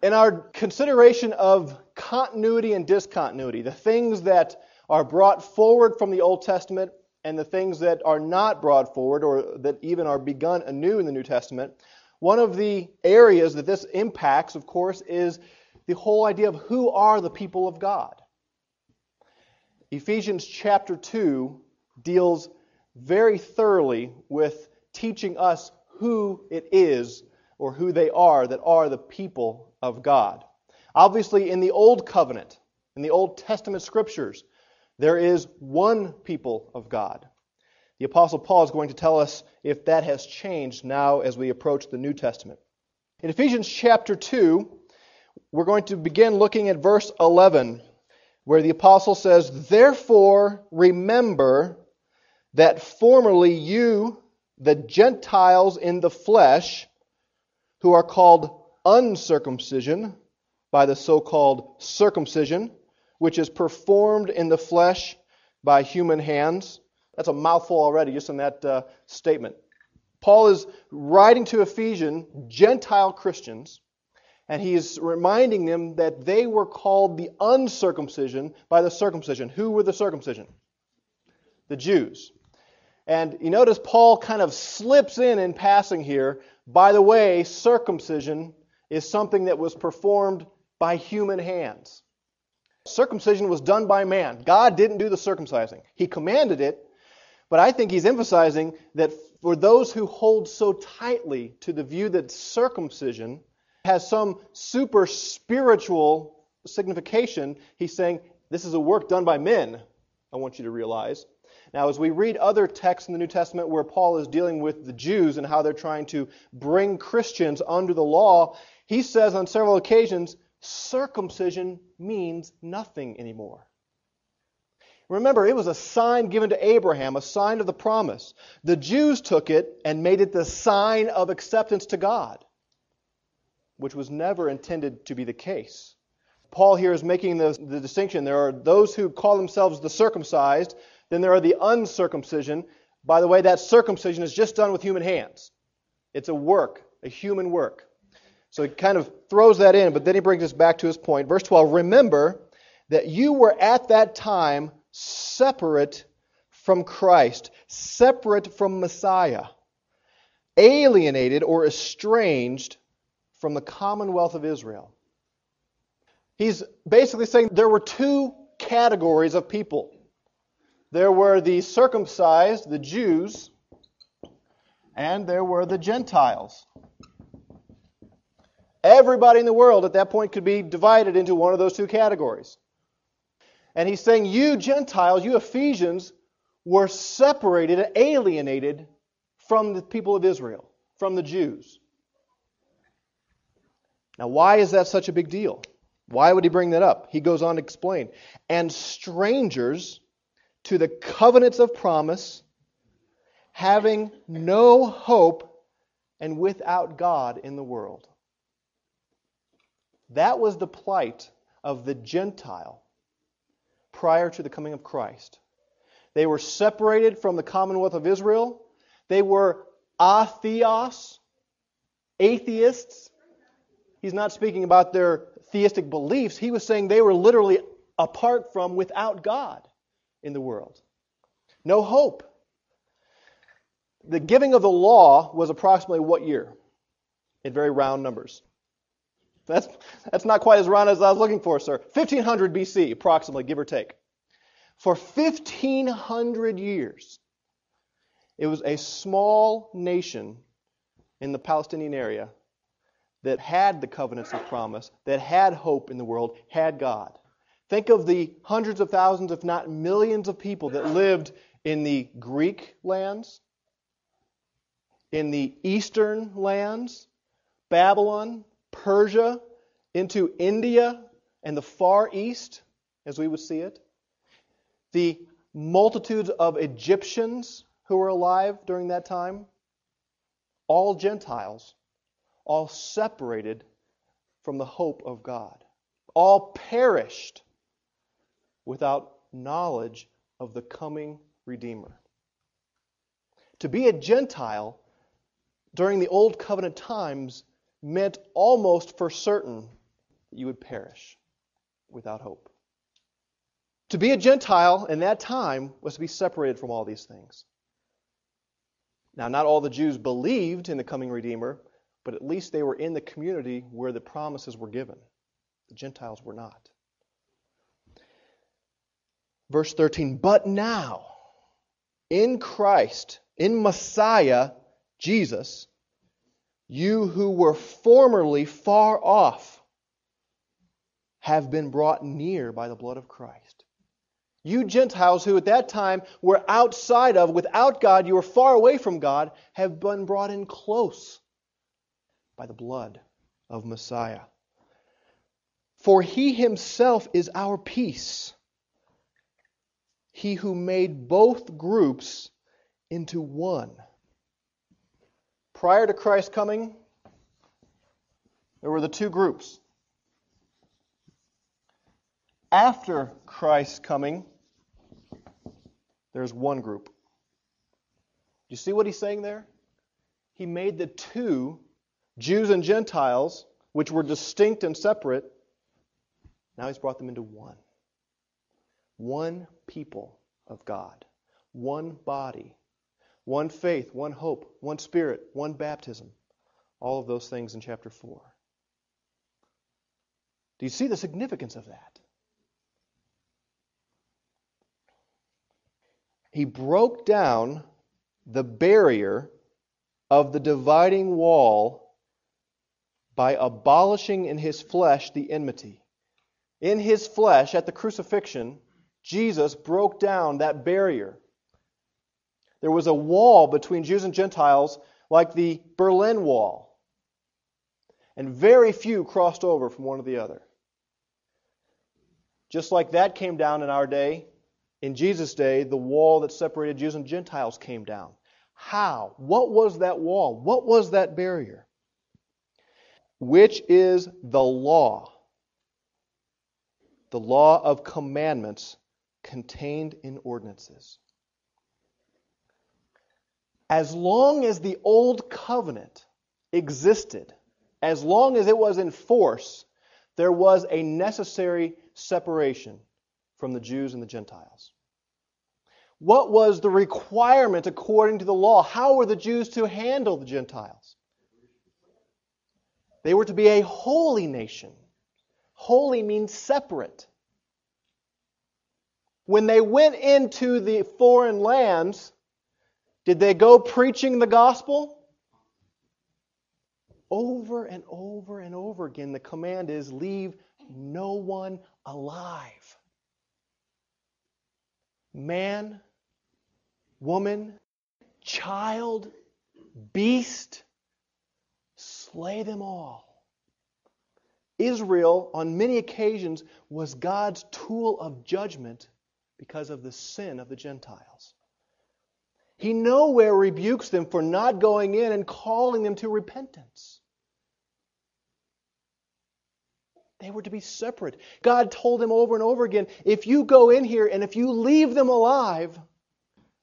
In our consideration of continuity and discontinuity, the things that are brought forward from the Old Testament and the things that are not brought forward or that even are begun anew in the New Testament, one of the areas that this impacts, of course, is the whole idea of who are the people of God. Ephesians chapter 2 deals very thoroughly with teaching us who it is or who they are that are the people of God. Obviously, in the Old Covenant, in the Old Testament scriptures, there is one people of God. The Apostle Paul is going to tell us if that has changed now as we approach the New Testament. In Ephesians chapter 2, we're going to begin looking at verse 11, where the Apostle says, Therefore remember that formerly you, the Gentiles in the flesh, who are called uncircumcision by the so called circumcision, which is performed in the flesh by human hands. That's a mouthful already, just in that uh, statement. Paul is writing to Ephesian Gentile Christians, and he is reminding them that they were called the uncircumcision by the circumcision. Who were the circumcision? The Jews. And you notice Paul kind of slips in in passing here. By the way, circumcision is something that was performed by human hands. Circumcision was done by man. God didn't do the circumcising. He commanded it, but I think he's emphasizing that for those who hold so tightly to the view that circumcision has some super spiritual signification, he's saying this is a work done by men, I want you to realize. Now, as we read other texts in the New Testament where Paul is dealing with the Jews and how they're trying to bring Christians under the law, he says on several occasions, circumcision means nothing anymore. Remember, it was a sign given to Abraham, a sign of the promise. The Jews took it and made it the sign of acceptance to God, which was never intended to be the case. Paul here is making the, the distinction. There are those who call themselves the circumcised, then there are the uncircumcision. By the way, that circumcision is just done with human hands. It's a work, a human work. So he kind of throws that in, but then he brings us back to his point. Verse 12 Remember that you were at that time separate from Christ, separate from Messiah, alienated or estranged from the commonwealth of Israel. He's basically saying there were two categories of people there were the circumcised, the Jews, and there were the Gentiles. Everybody in the world at that point could be divided into one of those two categories. And he's saying, You Gentiles, you Ephesians, were separated alienated from the people of Israel, from the Jews. Now, why is that such a big deal? Why would he bring that up? He goes on to explain. And strangers to the covenants of promise, having no hope and without God in the world. That was the plight of the Gentile prior to the coming of Christ. They were separated from the commonwealth of Israel. They were atheos, atheists. He's not speaking about their theistic beliefs. He was saying they were literally apart from, without God in the world. No hope. The giving of the law was approximately what year? In very round numbers. That's, that's not quite as round as I was looking for, sir. 1500 BC, approximately, give or take. For 1500 years, it was a small nation in the Palestinian area that had the covenants of promise, that had hope in the world, had God. Think of the hundreds of thousands, if not millions, of people that lived in the Greek lands, in the eastern lands, Babylon, Persia, into India and the Far East, as we would see it. The multitudes of Egyptians who were alive during that time, all Gentiles, all separated from the hope of God, all perished without knowledge of the coming Redeemer. To be a Gentile during the Old Covenant times meant almost for certain that you would perish without hope. To be a Gentile in that time was to be separated from all these things. Now, not all the Jews believed in the coming Redeemer, but at least they were in the community where the promises were given. The Gentiles were not. Verse 13, but now, in Christ, in Messiah, Jesus, you who were formerly far off have been brought near by the blood of Christ. You Gentiles who at that time were outside of, without God, you were far away from God, have been brought in close by the blood of Messiah. For he himself is our peace, he who made both groups into one. Prior to Christ's coming, there were the two groups. After Christ's coming, there's one group. You see what he's saying there? He made the two, Jews and Gentiles, which were distinct and separate, now he's brought them into one. One people of God, one body, one faith, one hope, one spirit, one baptism. All of those things in chapter 4. Do you see the significance of that? he broke down the barrier of the dividing wall by abolishing in his flesh the enmity. In his flesh, at the crucifixion, Jesus broke down that barrier. There was a wall between Jews and Gentiles like the Berlin Wall, and very few crossed over from one to the other. Just like that came down in our day, in Jesus' day, the wall that separated Jews and Gentiles came down. How? What was that wall? What was that barrier? Which is the law. The law of commandments contained in ordinances. As long as the old covenant existed, as long as it was in force, there was a necessary separation from the Jews and the Gentiles. What was the requirement according to the law? How were the Jews to handle the Gentiles? They were to be a holy nation. Holy means separate. When they went into the foreign lands, did they go preaching the gospel? Over and over and over again, the command is leave no one alive man, woman, child, beast, slay them all. Israel, on many occasions, was God's tool of judgment because of the sin of the Gentiles. He nowhere rebukes them for not going in and calling them to repentance. They were to be separate. God told them over and over again if you go in here and if you leave them alive,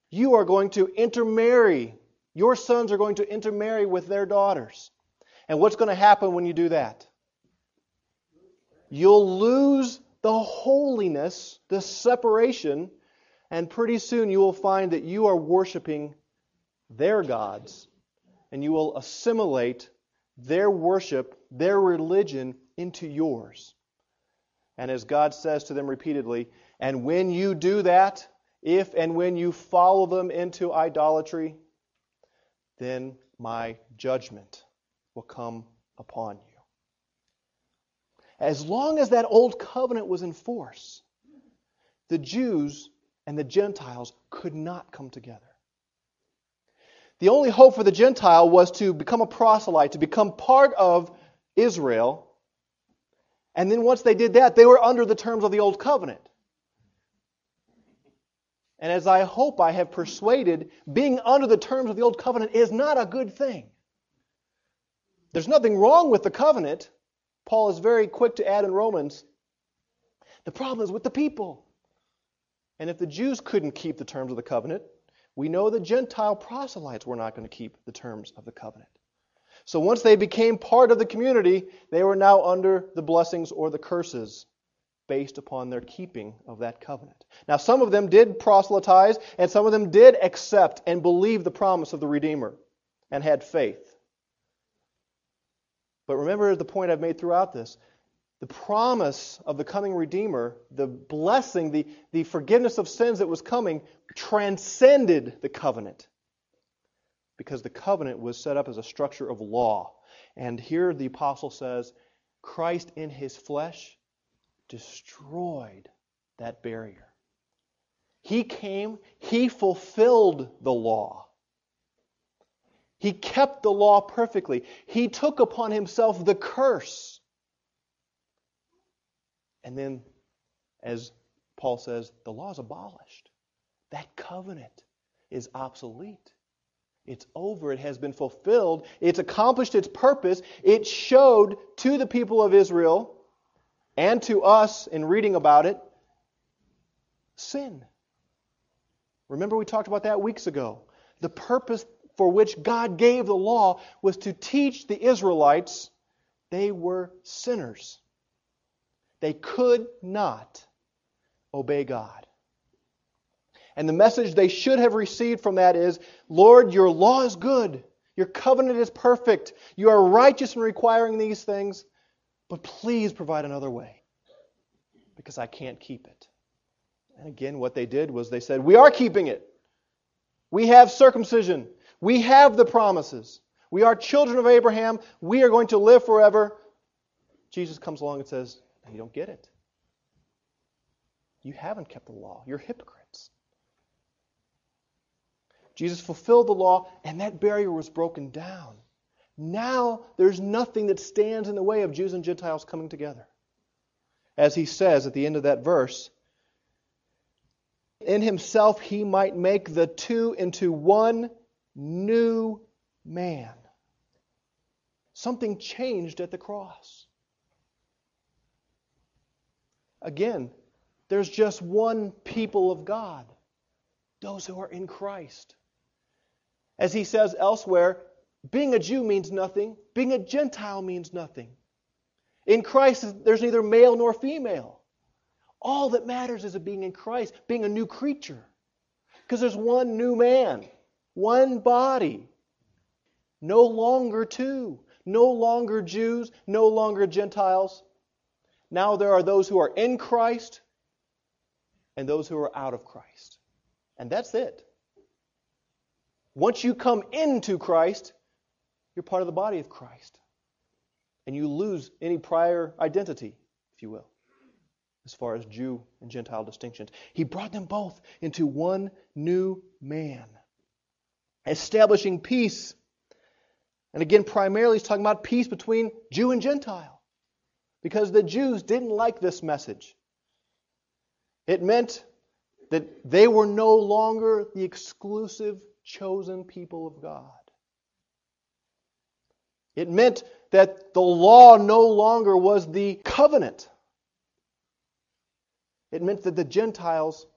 you are going to intermarry. Your sons are going to intermarry with their daughters. And what's going to happen when you do that? You'll lose the holiness, the separation, and pretty soon you will find that you are worshiping their gods and you will assimilate their worship, their religion into yours. And as God says to them repeatedly, and when you do that, if and when you follow them into idolatry, then my judgment will come upon you. As long as that old covenant was in force, the Jews and the Gentiles could not come together. The only hope for the Gentile was to become a proselyte, to become part of Israel, and then once they did that, they were under the terms of the old covenant. And as I hope I have persuaded, being under the terms of the old covenant is not a good thing. There's nothing wrong with the covenant. Paul is very quick to add in Romans. The problem is with the people. And if the Jews couldn't keep the terms of the covenant, we know the Gentile proselytes were not going to keep the terms of the covenant. So once they became part of the community, they were now under the blessings or the curses based upon their keeping of that covenant. Now, some of them did proselytize, and some of them did accept and believe the promise of the Redeemer and had faith. But remember the point I've made throughout this. The promise of the coming Redeemer, the blessing, the, the forgiveness of sins that was coming, transcended the covenant. Because the covenant was set up as a structure of law. And here the apostle says, Christ in his flesh destroyed that barrier. He came, he fulfilled the law. He kept the law perfectly. He took upon himself the curse. And then, as Paul says, the law is abolished. That covenant is obsolete. It's over. It has been fulfilled. It's accomplished its purpose. It showed to the people of Israel and to us in reading about it sin. Remember, we talked about that weeks ago. The purpose for which God gave the law was to teach the Israelites they were sinners. They could not obey God. And the message they should have received from that is Lord, your law is good. Your covenant is perfect. You are righteous in requiring these things, but please provide another way because I can't keep it. And again, what they did was they said, We are keeping it. We have circumcision. We have the promises. We are children of Abraham. We are going to live forever. Jesus comes along and says, You don't get it. You haven't kept the law. You're hypocrites. Jesus fulfilled the law, and that barrier was broken down. Now there's nothing that stands in the way of Jews and Gentiles coming together. As he says at the end of that verse, in himself he might make the two into one new man. Something changed at the cross. Again, there's just one people of God, those who are in Christ. As he says elsewhere, being a Jew means nothing, being a Gentile means nothing. In Christ, there's neither male nor female. All that matters is being in Christ, being a new creature. Because there's one new man one body. No longer two. No longer Jews, no longer Gentiles. Now there are those who are in Christ and those who are out of Christ. And that's it. Once you come into Christ, you're part of the body of Christ. And you lose any prior identity, if you will, as far as Jew and Gentile distinctions. He brought them both into one new man establishing peace. And again, primarily, he's talking about peace between Jew and Gentile. Because the Jews didn't like this message. It meant that they were no longer the exclusive chosen people of God. It meant that the law no longer was the covenant. It meant that the Gentiles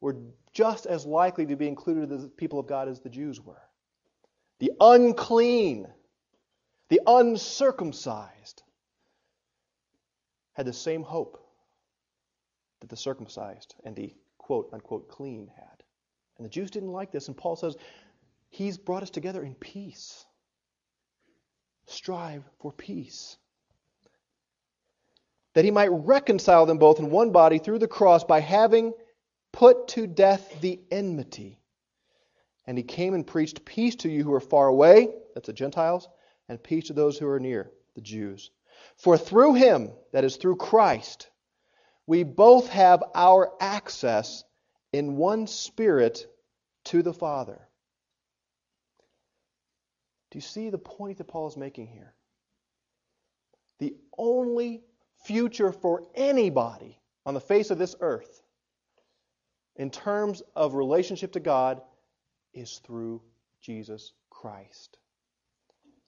were just as likely to be included as the people of God as the Jews were. The unclean, the uncircumcised had the same hope that the circumcised and the quote unquote clean had. And the Jews didn't like this, and Paul says, He's brought us together in peace. Strive for peace. That he might reconcile them both in one body through the cross by having put to death the enmity. And he came and preached peace to you who are far away, that's the Gentiles, and peace to those who are near, the Jews. For through him, that is through Christ, we both have our access in one spirit to the Father. Do you see the point that Paul is making here? The only future for anybody on the face of this earth in terms of relationship to God is through Jesus Christ.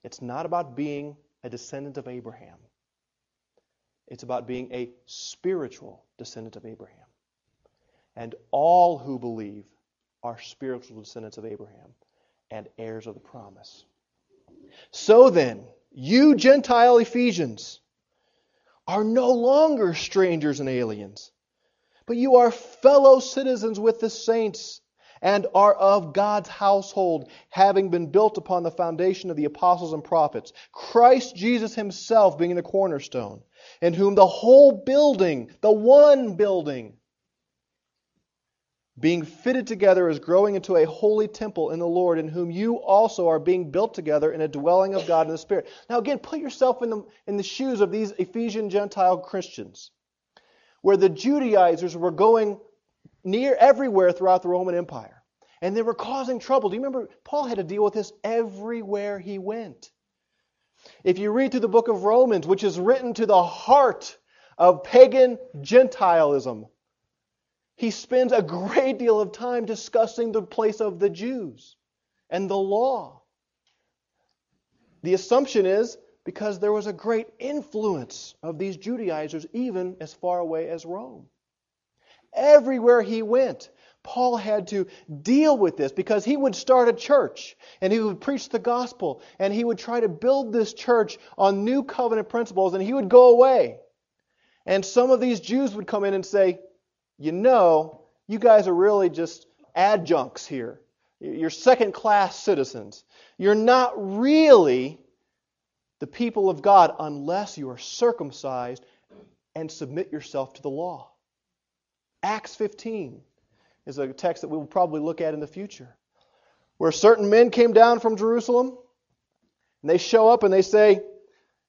It's not about being a descendant of Abraham. It's about being a spiritual descendant of Abraham. And all who believe are spiritual descendants of Abraham and heirs of the promise. So then, you Gentile Ephesians are no longer strangers and aliens, but you are fellow citizens with the saints and are of God's household, having been built upon the foundation of the apostles and prophets, Christ Jesus himself being the cornerstone, in whom the whole building, the one building, being fitted together is growing into a holy temple in the Lord, in whom you also are being built together in a dwelling of God in the Spirit. Now, again, put yourself in the, in the shoes of these Ephesian Gentile Christians, where the Judaizers were going near everywhere throughout the Roman Empire, and they were causing trouble. Do you remember? Paul had to deal with this everywhere he went. If you read through the book of Romans, which is written to the heart of pagan Gentilism, he spends a great deal of time discussing the place of the Jews and the law. The assumption is because there was a great influence of these Judaizers even as far away as Rome. Everywhere he went, Paul had to deal with this because he would start a church and he would preach the gospel and he would try to build this church on new covenant principles and he would go away. And some of these Jews would come in and say, you know, you guys are really just adjuncts here. You're second class citizens. You're not really the people of God unless you are circumcised and submit yourself to the law. Acts 15 is a text that we will probably look at in the future, where certain men came down from Jerusalem and they show up and they say,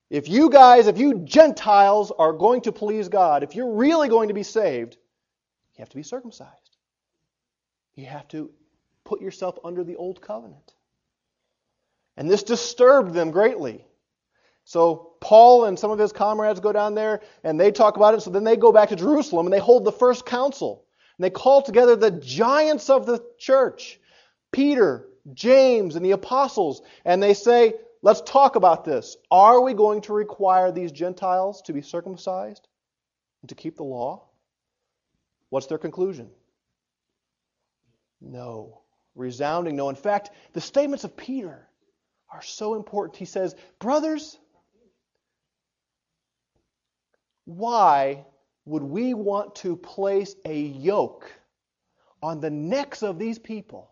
if you guys, if you Gentiles are going to please God, if you're really going to be saved, you have to be circumcised. You have to put yourself under the old covenant. And this disturbed them greatly. So Paul and some of his comrades go down there and they talk about it. So then they go back to Jerusalem and they hold the first council. And they call together the giants of the church Peter, James, and the apostles. And they say, let's talk about this. Are we going to require these Gentiles to be circumcised and to keep the law? What's their conclusion? No. Resounding no. In fact, the statements of Peter are so important. He says, Brothers, why would we want to place a yoke on the necks of these people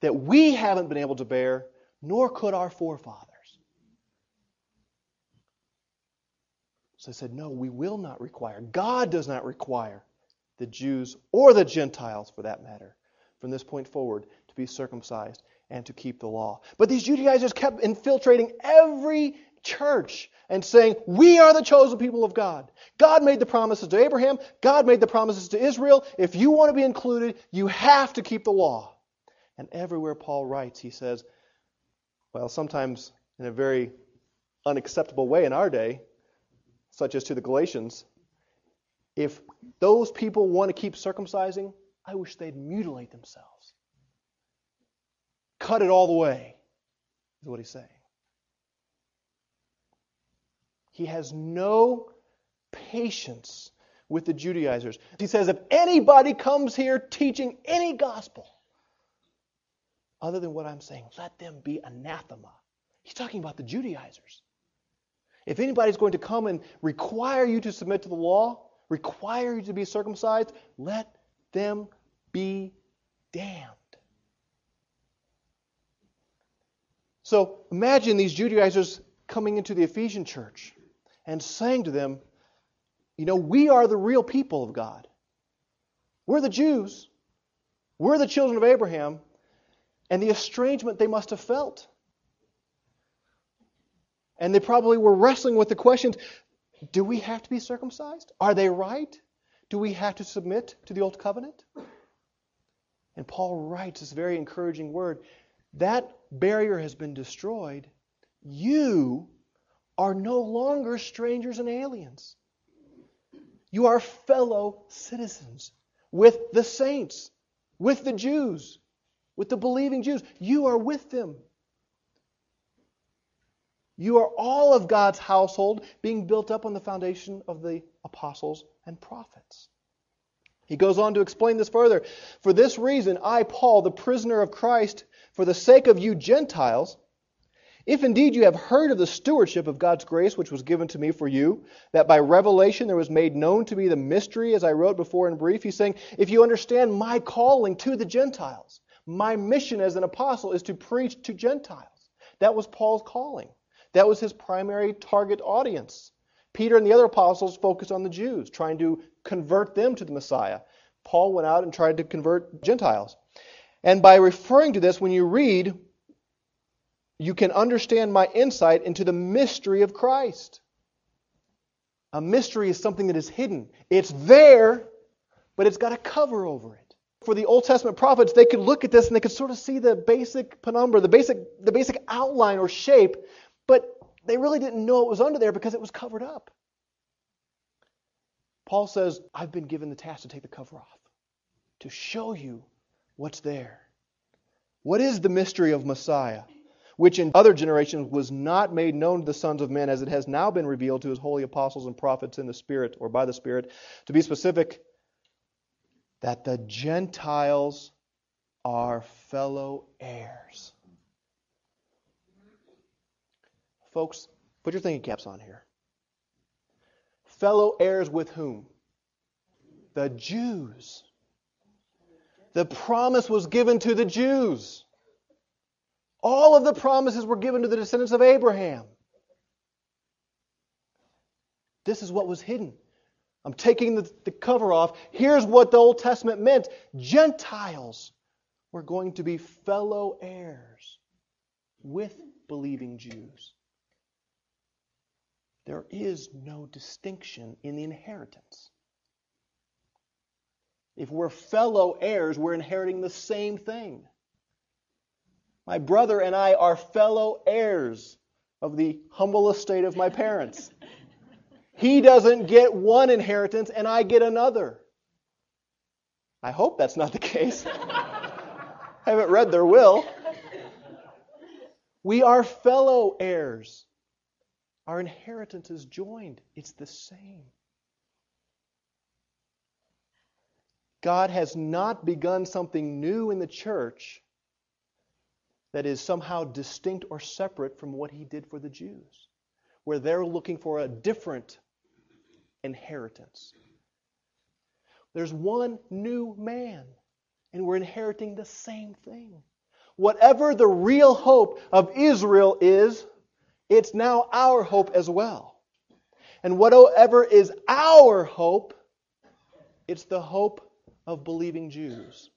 that we haven't been able to bear, nor could our forefathers? So they said, No, we will not require. God does not require the Jews or the Gentiles for that matter, from this point forward, to be circumcised and to keep the law. But these Judaizers kept infiltrating every church and saying, We are the chosen people of God. God made the promises to Abraham, God made the promises to Israel. If you want to be included, you have to keep the law. And everywhere Paul writes, he says, well, sometimes in a very unacceptable way in our day, such as to the Galatians, if those people want to keep circumcising, I wish they'd mutilate themselves. Cut it all the way, is what he's saying. He has no patience with the Judaizers. He says, if anybody comes here teaching any gospel other than what I'm saying, let them be anathema. He's talking about the Judaizers. If anybody's going to come and require you to submit to the law, require you to be circumcised, let them be damned. So imagine these Judaizers coming into the Ephesian church and saying to them, You know, we are the real people of God. We're the Jews. We're the children of Abraham. And the estrangement they must have felt. And they probably were wrestling with the questions do we have to be circumcised? Are they right? Do we have to submit to the old covenant? And Paul writes this very encouraging word that barrier has been destroyed. You are no longer strangers and aliens. You are fellow citizens with the saints, with the Jews, with the believing Jews. You are with them. You are all of God's household being built up on the foundation of the apostles and prophets. He goes on to explain this further. For this reason, I, Paul, the prisoner of Christ, for the sake of you Gentiles, If indeed you have heard of the stewardship of God's grace which was given to me for you, that by revelation there was made known to me the mystery, as I wrote before in brief, he's saying, if you understand my calling to the Gentiles, my mission as an apostle is to preach to Gentiles. That was Paul's calling. That was his primary target audience. Peter and the other apostles focused on the Jews, trying to convert them to the Messiah. Paul went out and tried to convert Gentiles. And by referring to this, when you read you can understand my insight into the mystery of Christ. A mystery is something that is hidden. It's there, but it's got a cover over it. For the Old Testament prophets, they could look at this and they could sort of see the basic penumbra, the basic, the basic outline or shape, but they really didn't know it was under there because it was covered up. Paul says, I've been given the task to take the cover off, to show you what's there. What is the mystery of Messiah? Which in other generations was not made known to the sons of men, as it has now been revealed to his holy apostles and prophets in the Spirit, or by the Spirit. To be specific, that the Gentiles are fellow heirs. Folks, put your thinking caps on here. Fellow heirs with whom? The Jews. The promise was given to the Jews. All of the promises were given to the descendants of Abraham. This is what was hidden. I'm taking the, the, cover off. Here's what the Old Testament meant Gentiles were going to be fellow heirs with believing Jews. There is no distinction in the inheritance. If we're fellow heirs, we're inheriting the same thing. My brother and I are fellow heirs of the humble estate of my parents. He doesn't get one inheritance and I get another. I hope that's not the case. I haven't read their will. We are fellow heirs. Our inheritance is joined, it's the same. God has not begun something new in the church that is somehow distinct or separate from what he did for the Jews, where they're looking for a different inheritance. There's one new man, and we're inheriting the same thing. Whatever the real hope of Israel is, it's now our hope as well. And whatever is our hope, it's the hope of believing Jews.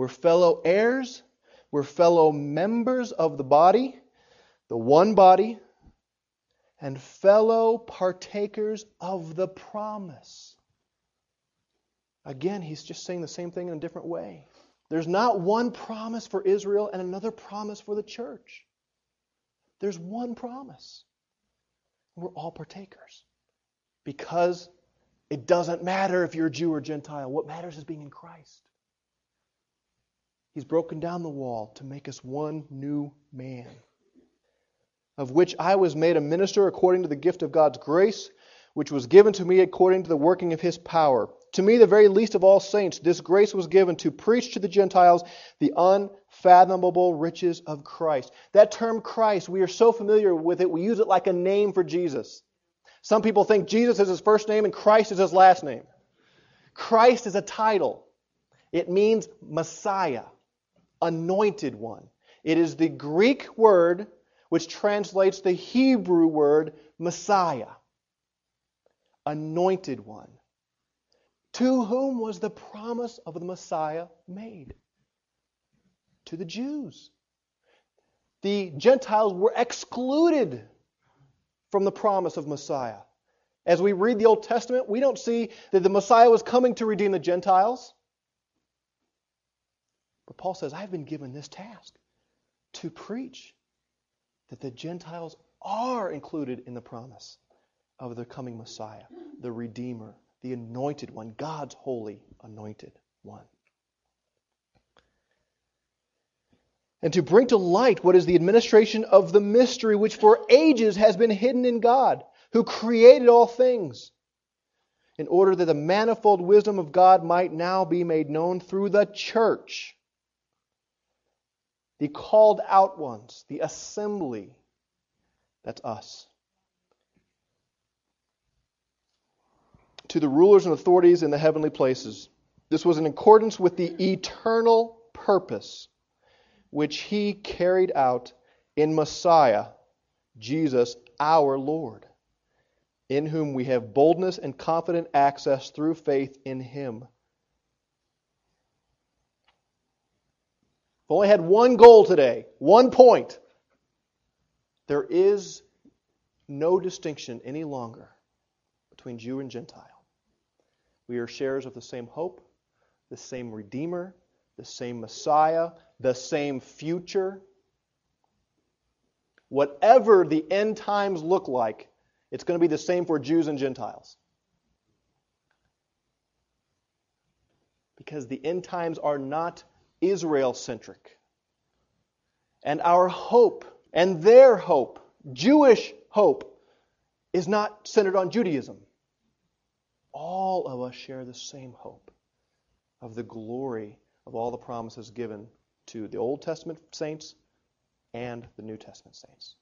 We're fellow heirs, we're fellow members of the body, the one body, and fellow partakers of the promise. Again, he's just saying the same thing in a different way. There's not one promise for Israel and another promise for the church. There's one promise. We're all partakers. Because it doesn't matter if you're Jew or Gentile. What matters is being in Christ. He's broken down the wall to make us one new man, of which I was made a minister according to the gift of God's grace, which was given to me according to the working of his power. To me, the very least of all saints, this grace was given to preach to the Gentiles the unfathomable riches of Christ. That term Christ, we are so familiar with it, we use it like a name for Jesus. Some people think Jesus is his first name and Christ is his last name. Christ is a title, it means Messiah anointed one. It is the Greek word which translates the Hebrew word Messiah, anointed one. To whom was the promise of the Messiah made? To the Jews. The Gentiles were excluded from the promise of Messiah. As we read the Old Testament, we don't see that the Messiah was coming to redeem the Gentiles. But Paul says, I've been given this task to preach that the Gentiles are included in the promise of the coming Messiah, the Redeemer, the anointed one, God's holy anointed one. And to bring to light what is the administration of the mystery which for ages has been hidden in God, who created all things, in order that the manifold wisdom of God might now be made known through the church the called out ones, the assembly. That's us. To the rulers and authorities in the heavenly places. This was in accordance with the eternal purpose which he carried out in Messiah, Jesus our Lord, in whom we have boldness and confident access through faith in him. I've only had one goal today, one point. There is no distinction any longer between Jew and Gentile. We are sharers of the same hope, the same Redeemer, the same Messiah, the same future. Whatever the end times look like, it's going to be the same for Jews and Gentiles. Because the end times are not Israel centric. And our hope and their hope, Jewish hope, is not centered on Judaism. All of us share the same hope of the glory of all the promises given to the Old Testament saints and the New Testament saints.